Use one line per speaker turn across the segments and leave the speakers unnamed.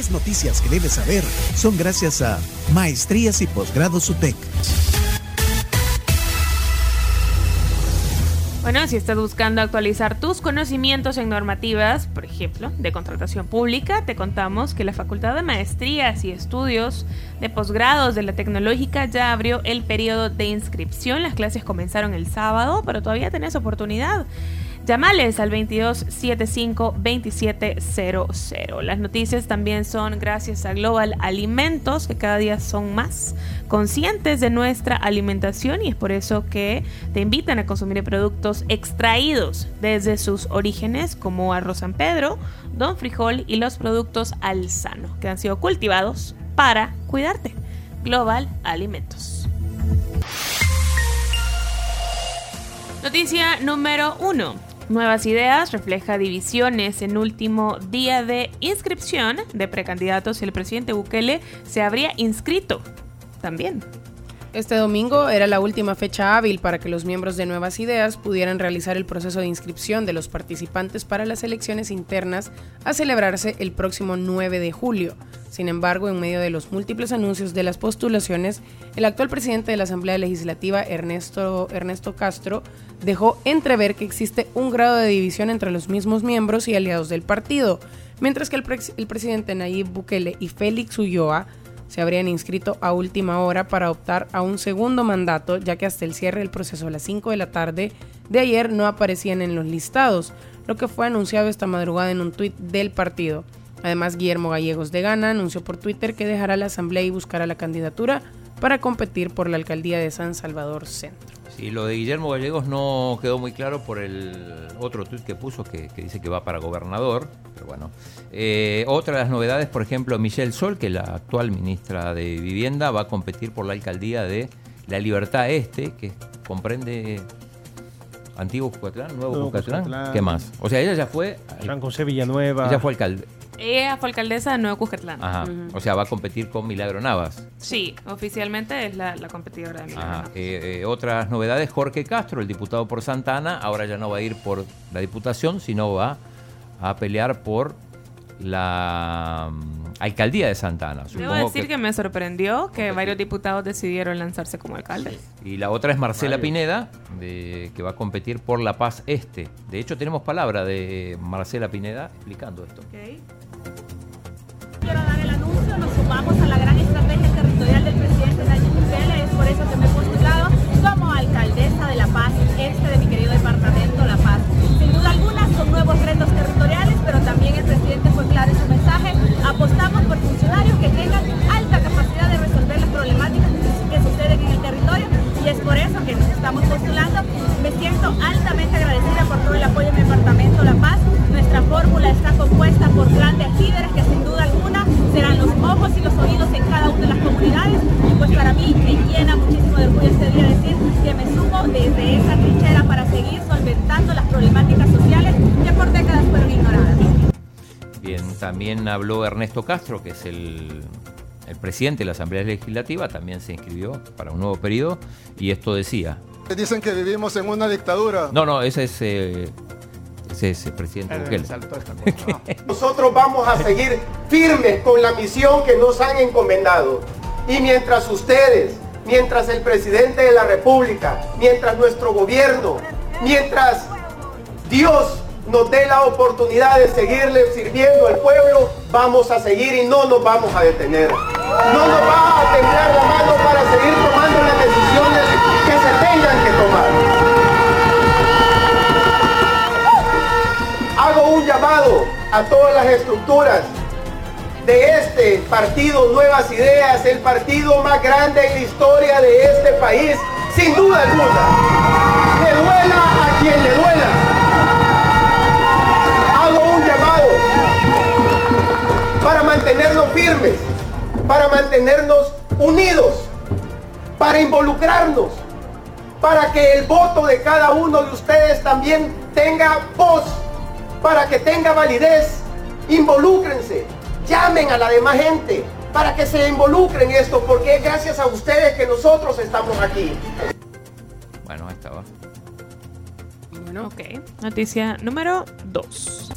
10 noticias que debes saber son gracias a Maestrías y Posgrados UTEC.
Bueno, si estás buscando actualizar tus conocimientos en normativas, por ejemplo, de contratación pública, te contamos que la Facultad de Maestrías y Estudios de Posgrados de la Tecnológica ya abrió el periodo de inscripción. Las clases comenzaron el sábado, pero todavía tenés oportunidad. Llamales al 2275-2700. Las noticias también son gracias a Global Alimentos, que cada día son más conscientes de nuestra alimentación y es por eso que te invitan a consumir productos extraídos desde sus orígenes, como arroz San Pedro, Don Frijol y los productos Alzano, que han sido cultivados para cuidarte. Global Alimentos. Noticia número 1. Nuevas Ideas refleja divisiones en último día de inscripción de precandidatos y el presidente Bukele se habría inscrito también.
Este domingo era la última fecha hábil para que los miembros de Nuevas Ideas pudieran realizar el proceso de inscripción de los participantes para las elecciones internas a celebrarse el próximo 9 de julio. Sin embargo, en medio de los múltiples anuncios de las postulaciones, el actual presidente de la Asamblea Legislativa, Ernesto, Ernesto Castro, dejó entrever que existe un grado de división entre los mismos miembros y aliados del partido, mientras que el, el presidente Nayib Bukele y Félix Ulloa se habrían inscrito a última hora para optar a un segundo mandato, ya que hasta el cierre del proceso a las 5 de la tarde de ayer no aparecían en los listados, lo que fue anunciado esta madrugada en un tuit del partido. Además, Guillermo Gallegos de Gana anunció por Twitter que dejará la asamblea y buscará la candidatura para competir por la alcaldía de San Salvador Centro.
Sí, lo de Guillermo Gallegos no quedó muy claro por el otro tuit que puso que, dice que va para gobernador, pero bueno. Eh, otra de las novedades, por ejemplo, Michelle Sol, que la actual ministra de Vivienda, va a competir por la alcaldía de La Libertad Este, que comprende Antiguo Cucatlán, Nuevo, Nuevo ¿Qué más? O sea, ella ya fue...
San José Villanueva.
Ella fue alcalde,
ella fue alcaldesa de Nuevo Cuscatlán.
Ajá. O sea, va a competir con Milagro Navas.
Sí, oficialmente es la, competidora de Milagro Navas.
Eh, eh, otras novedades, Jorge Castro, el diputado por Santana, ahora ya no va a ir por la diputación, sino va a pelear por la mm, alcaldía de Santana.
Debo decir que, me sorprendió que varios diputados decidieron lanzarse como alcaldes.
Y la otra es Marcela Pineda, de, que va a competir por La Paz Este. De hecho, tenemos palabra de Marcela Pineda explicando esto.
Quiero sumamos a la gran estrategia territorial del presidente Nayib Bukele, es por eso que me he postulado como alcaldesa de La Paz, este de mi querido departamento La Paz. Sin duda alguna son nuevos retos territoriales, pero también el presidente fue claro en su mensaje, apostamos por funcionarios que tengan alta capacidad de resolver las problemáticas que suceden en el territorio y es por eso que nos estamos postulando. Me siento altamente agradecida por todo el apoyo en mi departamento La Paz. Nuestra fórmula está compuesta por grandes líderes que sin duda alguna serán los ojos y los oídos en cada una de las comunidades. Y pues para mí me llena muchísimo de orgullo este día decir que me sumo desde esa trinchera para seguir solventando las problemáticas sociales que por décadas fueron ignoradas.
Bien, también habló Ernesto Castro, que es el el presidente de la Asamblea Legislativa también se inscribió para un nuevo periodo y esto decía.
Dicen que vivimos en una dictadura.
No, no, ese es, eh, es el presidente Bukele.
Nosotros vamos a seguir firmes con la misión que nos han encomendado. Y mientras ustedes, mientras el presidente de la República, mientras nuestro gobierno, mientras Dios nos dé la oportunidad de seguirle sirviendo al pueblo, vamos a seguir y no nos vamos a detener. No nos va a temblar la mano para seguir tomando las llamado a todas las estructuras de este partido Nuevas Ideas, el partido más grande en la historia de este país, sin duda alguna. Le duela a quien le duela. mantenernos firmes, para mantenernos unidos, para involucrarnos, para que el voto de cada uno de ustedes también tenga voz, para que tenga validez. Involúcrense, llamen a la demás gente para que se involucren en esto, porque es gracias a ustedes que nosotros estamos aquí.
Bueno, ahí estaba.
Bueno, ok. Noticia número 2.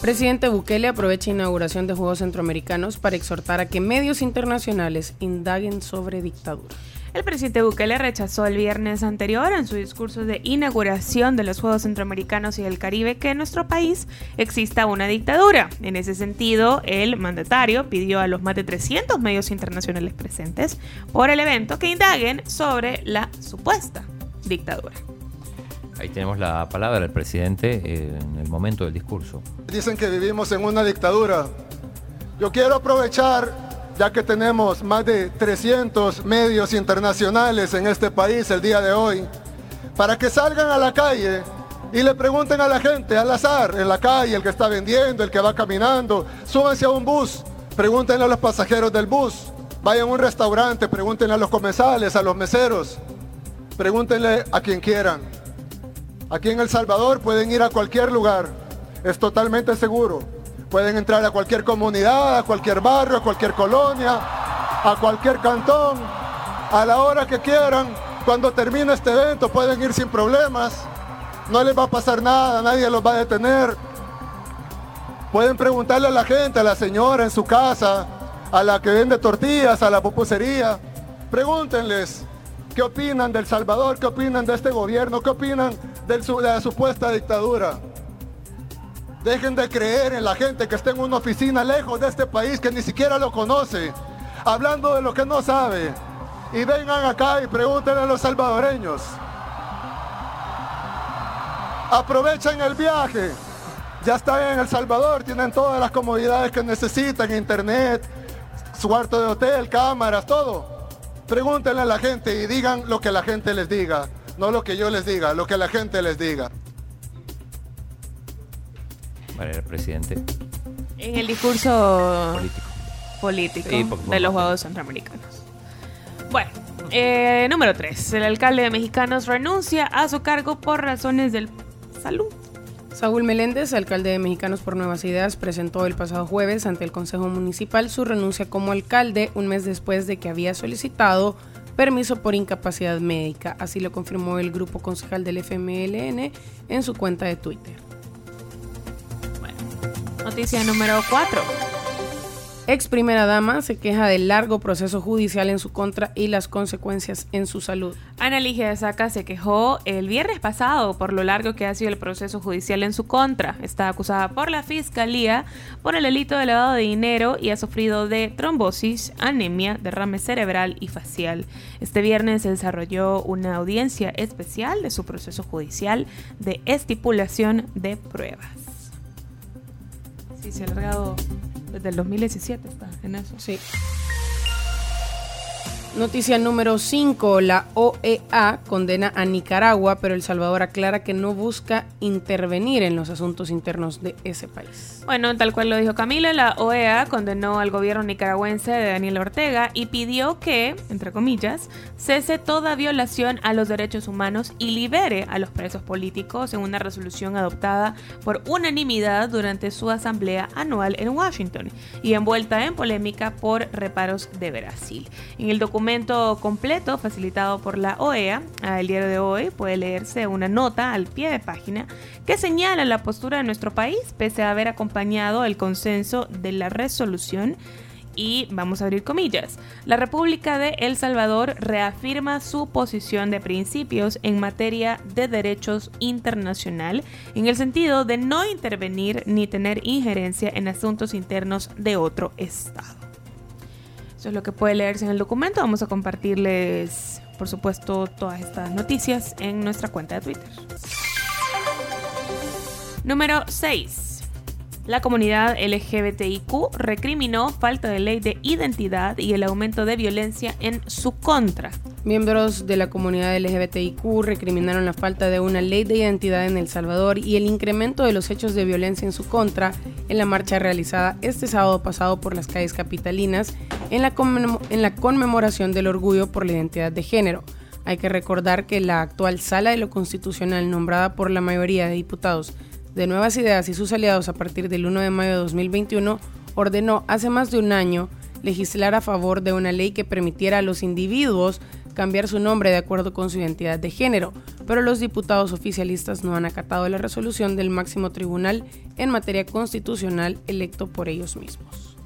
Presidente Bukele aprovecha inauguración de Juegos Centroamericanos para exhortar a que medios internacionales indaguen sobre dictadura.
El presidente Bukele rechazó el viernes anterior en su discurso de inauguración de los Juegos Centroamericanos y del Caribe que en nuestro país exista una dictadura. En ese sentido, el mandatario pidió a los más de 300 medios internacionales presentes por el evento que indaguen sobre la supuesta dictadura.
Ahí tenemos la palabra del presidente eh, en el momento del discurso.
Dicen que vivimos en una dictadura. Yo quiero aprovechar ya que tenemos más de 300 medios internacionales en este país el día de hoy, para que salgan a la calle y le pregunten a la gente al azar, en la calle, el que está vendiendo, el que va caminando, súbanse a un bus, pregúntenle a los pasajeros del bus, vayan a un restaurante, pregúntenle a los comensales, a los meseros, pregúntenle a quien quieran. Aquí en El Salvador pueden ir a cualquier lugar, es totalmente seguro. Pueden entrar a cualquier comunidad, a cualquier barrio, a cualquier colonia, a cualquier cantón, a la hora que quieran. Cuando termine este evento pueden ir sin problemas. No les va a pasar nada, nadie los va a detener. Pueden preguntarle a la gente, a la señora en su casa, a la que vende tortillas, a la pupusería. Pregúntenles qué opinan del Salvador, qué opinan de este gobierno, qué opinan de la supuesta dictadura. Dejen de creer en la gente que está en una oficina lejos de este país que ni siquiera lo conoce, hablando de lo que no sabe. Y vengan acá y pregunten a los salvadoreños. Aprovechen el viaje. Ya están en El Salvador, tienen todas las comodidades que necesitan, internet, su cuarto de hotel, cámaras, todo. Pregúntenle a la gente y digan lo que la gente les diga, no lo que yo les diga, lo que la gente les diga
el presidente.
En el discurso político, de los Juegos Centroamericanos. Bueno, eh, número 3. El alcalde de Mexicanos renuncia a su cargo por razones de salud.
Saúl Meléndez, alcalde de Mexicanos por Nuevas Ideas, presentó el pasado jueves ante el Consejo Municipal su renuncia como alcalde un mes después de que había solicitado permiso por incapacidad médica. Así lo confirmó el grupo concejal del FMLN en su cuenta de Twitter.
Noticia número 4.
Ex primera dama se queja del largo proceso judicial en su contra y las consecuencias en su salud.
Ana Ligia Saca se quejó el viernes pasado por lo largo que ha sido el proceso judicial en su contra. Está acusada por la fiscalía por el delito de lavado de dinero y ha sufrido de trombosis, anemia, derrame cerebral y facial. Este viernes se desarrolló una audiencia especial de su proceso judicial de estipulación de pruebas. Sí, se ha alargado desde el 2017, está en eso.
Sí. Noticia número 5. La OEA condena a Nicaragua, pero El Salvador aclara que no busca intervenir en los asuntos internos de ese país.
Bueno, tal cual lo dijo Camila, la OEA condenó al gobierno nicaragüense de Daniel Ortega y pidió que, entre comillas, cese toda violación a los derechos humanos y libere a los presos políticos en una resolución adoptada por unanimidad durante su asamblea anual en Washington y envuelta en polémica por reparos de Brasil. En el documento documento completo facilitado por la OEA, el diario de hoy puede leerse una nota al pie de página que señala la postura de nuestro país pese a haber acompañado el consenso de la resolución y vamos a abrir comillas. La República de El Salvador reafirma su posición de principios en materia de derechos internacional en el sentido de no intervenir ni tener injerencia en asuntos internos de otro Estado. Eso es lo que puede leerse en el documento. Vamos a compartirles, por supuesto, todas estas noticias en nuestra cuenta de Twitter. Número 6. La comunidad LGBTIQ recriminó falta de ley de identidad y el aumento de violencia en su contra.
Miembros de la comunidad LGBTIQ recriminaron la falta de una ley de identidad en El Salvador y el incremento de los hechos de violencia en su contra en la marcha realizada este sábado pasado por las calles capitalinas en la, en la conmemoración del orgullo por la identidad de género. Hay que recordar que la actual sala de lo constitucional nombrada por la mayoría de diputados de Nuevas Ideas y sus aliados a partir del 1 de mayo de 2021 ordenó hace más de un año legislar a favor de una ley que permitiera a los individuos cambiar su nombre de acuerdo con su identidad de género, pero los diputados oficialistas no han acatado la resolución del máximo tribunal en materia constitucional electo por ellos mismos.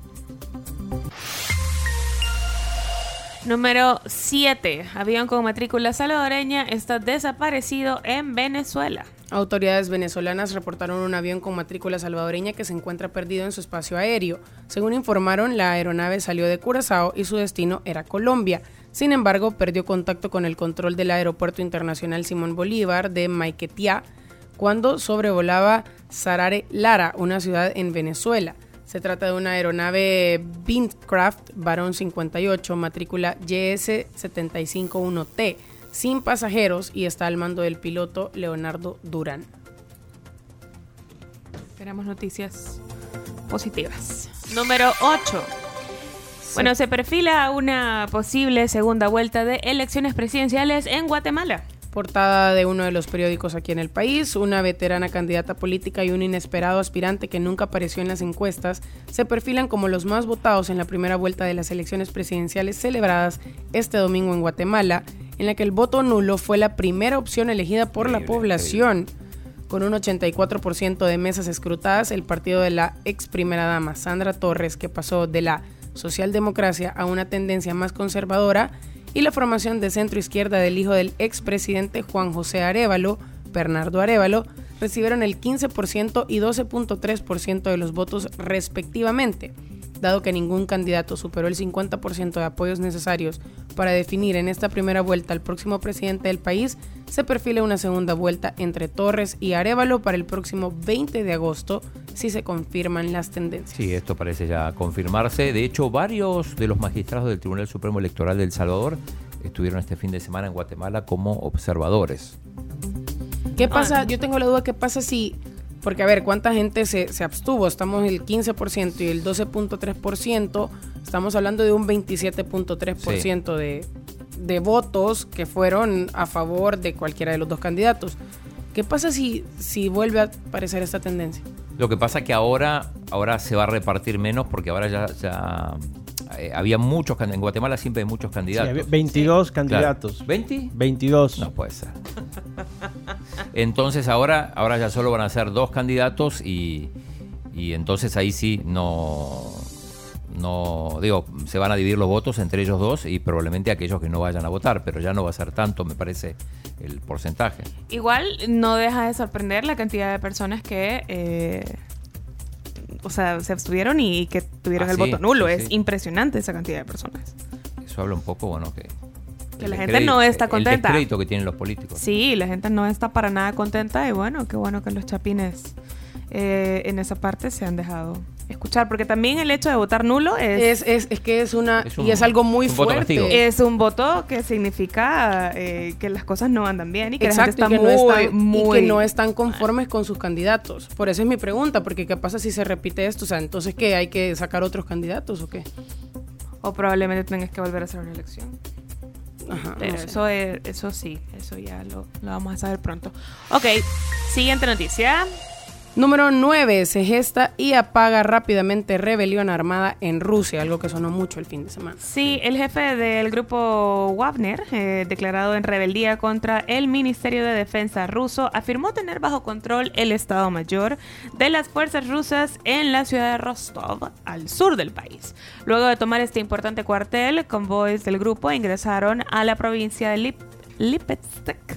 Número 7. Avión con matrícula salvadoreña está desaparecido en Venezuela.
Autoridades venezolanas reportaron un avión con matrícula salvadoreña que se encuentra perdido en su espacio aéreo. Según informaron, la aeronave salió de Curazao y su destino era Colombia. Sin embargo, perdió contacto con el control del Aeropuerto Internacional Simón Bolívar de Maiquetía cuando sobrevolaba Sarare Lara, una ciudad en Venezuela. Se trata de una aeronave Beechcraft Barón 58, matrícula YS751T, sin pasajeros y está al mando del piloto Leonardo Durán.
Esperamos noticias positivas. Número 8. Bueno, se perfila una posible segunda vuelta de elecciones presidenciales en Guatemala
portada de uno de los periódicos aquí en el país, una veterana candidata política y un inesperado aspirante que nunca apareció en las encuestas, se perfilan como los más votados en la primera vuelta de las elecciones presidenciales celebradas este domingo en Guatemala, en la que el voto nulo fue la primera opción elegida por la población. Con un 84% de mesas escrutadas, el partido de la ex primera dama Sandra Torres, que pasó de la socialdemocracia a una tendencia más conservadora, y la formación de centro izquierda del hijo del expresidente Juan José Arevalo, Bernardo Arevalo, recibieron el 15% y 12.3% de los votos respectivamente. Dado que ningún candidato superó el 50% de apoyos necesarios para definir en esta primera vuelta al próximo presidente del país, se perfila una segunda vuelta entre Torres y Arevalo para el próximo 20 de agosto, si se confirman las tendencias.
Sí, esto parece ya confirmarse. De hecho, varios de los magistrados del Tribunal Supremo Electoral de El Salvador estuvieron este fin de semana en Guatemala como observadores.
¿Qué pasa? Yo tengo la duda, ¿qué pasa si porque, a ver, ¿cuánta gente se, abstuvo? Estamos el 15% y el 12.3%. Estamos hablando de un 27.3% de, de votos que fueron a favor de cualquiera de los dos candidatos. ¿Qué pasa si, si vuelve a aparecer esta tendencia?
Lo que pasa es que ahora, ahora se va a repartir menos porque ahora ya, ya eh, había muchos en Guatemala siempre hay muchos candidatos.
22 candidatos.
¿20?
22.
No puede ser. Entonces ahora, ahora ya solo van a ser dos candidatos y, y entonces ahí sí no, no, digo, se van a dividir los votos entre ellos dos y probablemente aquellos que no vayan a votar, pero ya no va a ser tanto, me parece, el porcentaje.
Igual no deja de sorprender la cantidad de personas que... Eh, o sea, se abstuvieron y que tuvieron ah, el voto nulo. es impresionante esa cantidad de personas.
Eso habla un poco, bueno, que
que la gente no está contenta.
El crédito que tienen los políticos.
Sí, la gente no está para nada contenta y bueno, qué bueno que los chapines eh, en esa parte se han dejado escuchar, porque también el hecho de votar nulo
es... Es, es, que es una... y es algo muy fuerte.
Es un voto que significa eh, que las cosas no andan bien y que la gente está muy, no están,
Y que no están conformes con sus candidatos. Por eso es mi pregunta, porque ¿qué pasa si se repite esto? O sea, entonces ¿qué? ¿Hay que sacar otros candidatos o qué?
O probablemente tengas que volver a hacer una elección. Pero eso, eso sí, eso ya lo, lo vamos a saber pronto. Ok, siguiente noticia.
Número 9. Se gesta y apaga rápidamente rebelión armada en Rusia, algo que sonó mucho el fin de semana.
Sí, el jefe del grupo Wagner, eh, declarado en rebeldía contra el Ministerio de Defensa ruso, afirmó tener bajo control el Estado Mayor de las fuerzas rusas en la ciudad de Rostov, al sur del país. Luego de tomar este importante cuartel, convoys del grupo ingresaron a la provincia de Lip Lipetsk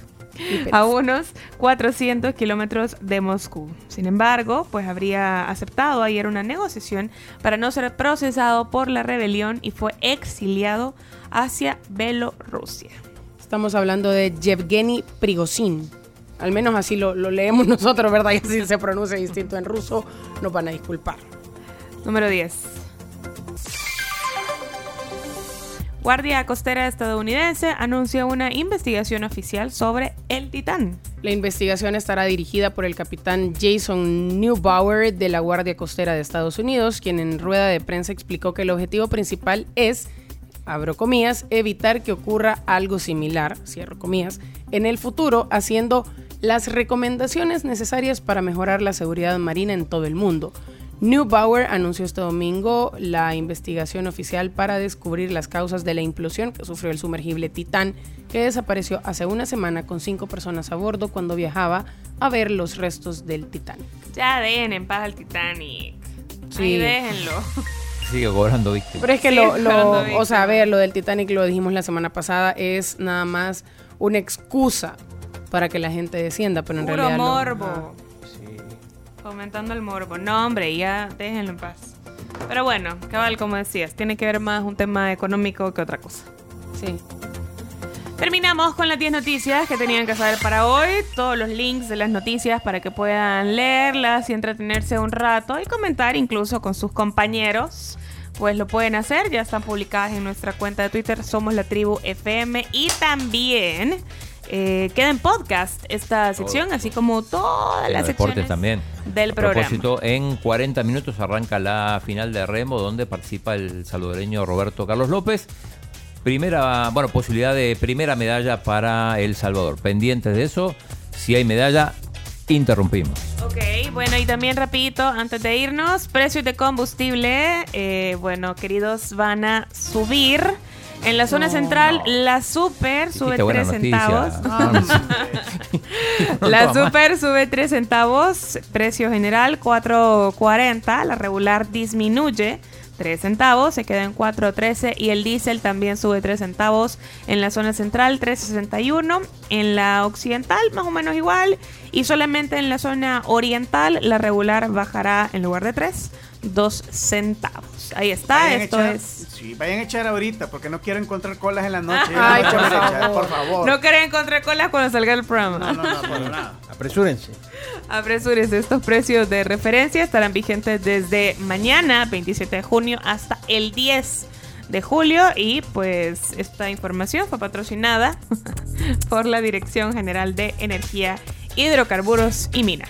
a unos 400 kilómetros de Moscú. Sin embargo, pues habría aceptado ayer una negociación para no ser procesado por la rebelión y fue exiliado hacia Bielorrusia.
Estamos hablando de Yevgeny Prigozhin. Al menos así lo, lo leemos nosotros, ¿verdad? Y así se pronuncia distinto en ruso, nos van a disculpar.
Número 10. Guardia Costera estadounidense anuncia una investigación oficial sobre el Titán.
La investigación estará dirigida por el capitán Jason Neubauer de la Guardia Costera de Estados Unidos, quien en rueda de prensa explicó que el objetivo principal es, abro comillas, evitar que ocurra algo similar, cierro comillas, en el futuro, haciendo las recomendaciones necesarias para mejorar la seguridad marina en todo el mundo. Neubauer anunció este domingo la investigación oficial para descubrir las causas de la implosión que sufrió el sumergible Titán, que desapareció hace una semana con cinco personas a bordo cuando viajaba a ver los restos del Titanic.
Ya dejen en paz al Titanic.
Sí.
Ahí déjenlo.
Sigue cobrando víctimas.
Pero es que
Sí,
lo, o sea, a ver, lo del Titanic lo dijimos la semana pasada, es nada más una excusa para que la gente descienda, pero en
Puro
realidad...
morbo. Fomentando el morbo. No, hombre, ya déjenlo en paz. Pero bueno, cabal, como decías, tiene que ver más un tema económico que otra cosa.
Sí.
Terminamos con las 10 noticias que tenían que saber para hoy. Todos los links de las noticias para que puedan leerlas y entretenerse un rato y comentar incluso con sus compañeros. Pues lo pueden hacer, ya están publicadas en nuestra cuenta de Twitter, Somos la Tribu FM. Y también eh, queda en podcast esta sección, así como todas las secciones
también.
del
A
programa.
propósito, en 40 minutos arranca la final de remo donde participa el salvadoreño Roberto Carlos López. Primera, bueno, posibilidad de primera medalla para El Salvador. Pendientes de eso, si hay medalla, interrumpimos.
Ok, bueno, y también rapidito, antes de irnos, precios de combustible, eh, bueno, queridos, van a subir. En la zona central, la super sube
Dijiste buena
3
noticia.
centavos. La super sube 3 centavos, precio general 4.40, la regular disminuye 3 centavos, se queda en 4.13 y el diésel también sube 3 centavos en la zona central 3.61, en la occidental más o menos igual y solamente en la zona oriental la regular bajará en lugar de 3, 2 centavos. Ahí está,
Vayan
esto
echar-
es...
Sí, vayan a echar ahorita porque no quiero encontrar colas en la noche.
Ay,
No,
por
echar,
favor.
por favor.
No querer encontrar colas cuando salga el programa.
No, no, no, para nada.
Apresúrense.
Apresúrese, estos precios de referencia estarán vigentes desde mañana, 27 de junio, hasta el 10 de julio. Y pues esta información fue patrocinada por la Dirección General de Energía, Hidrocarburos y Minas.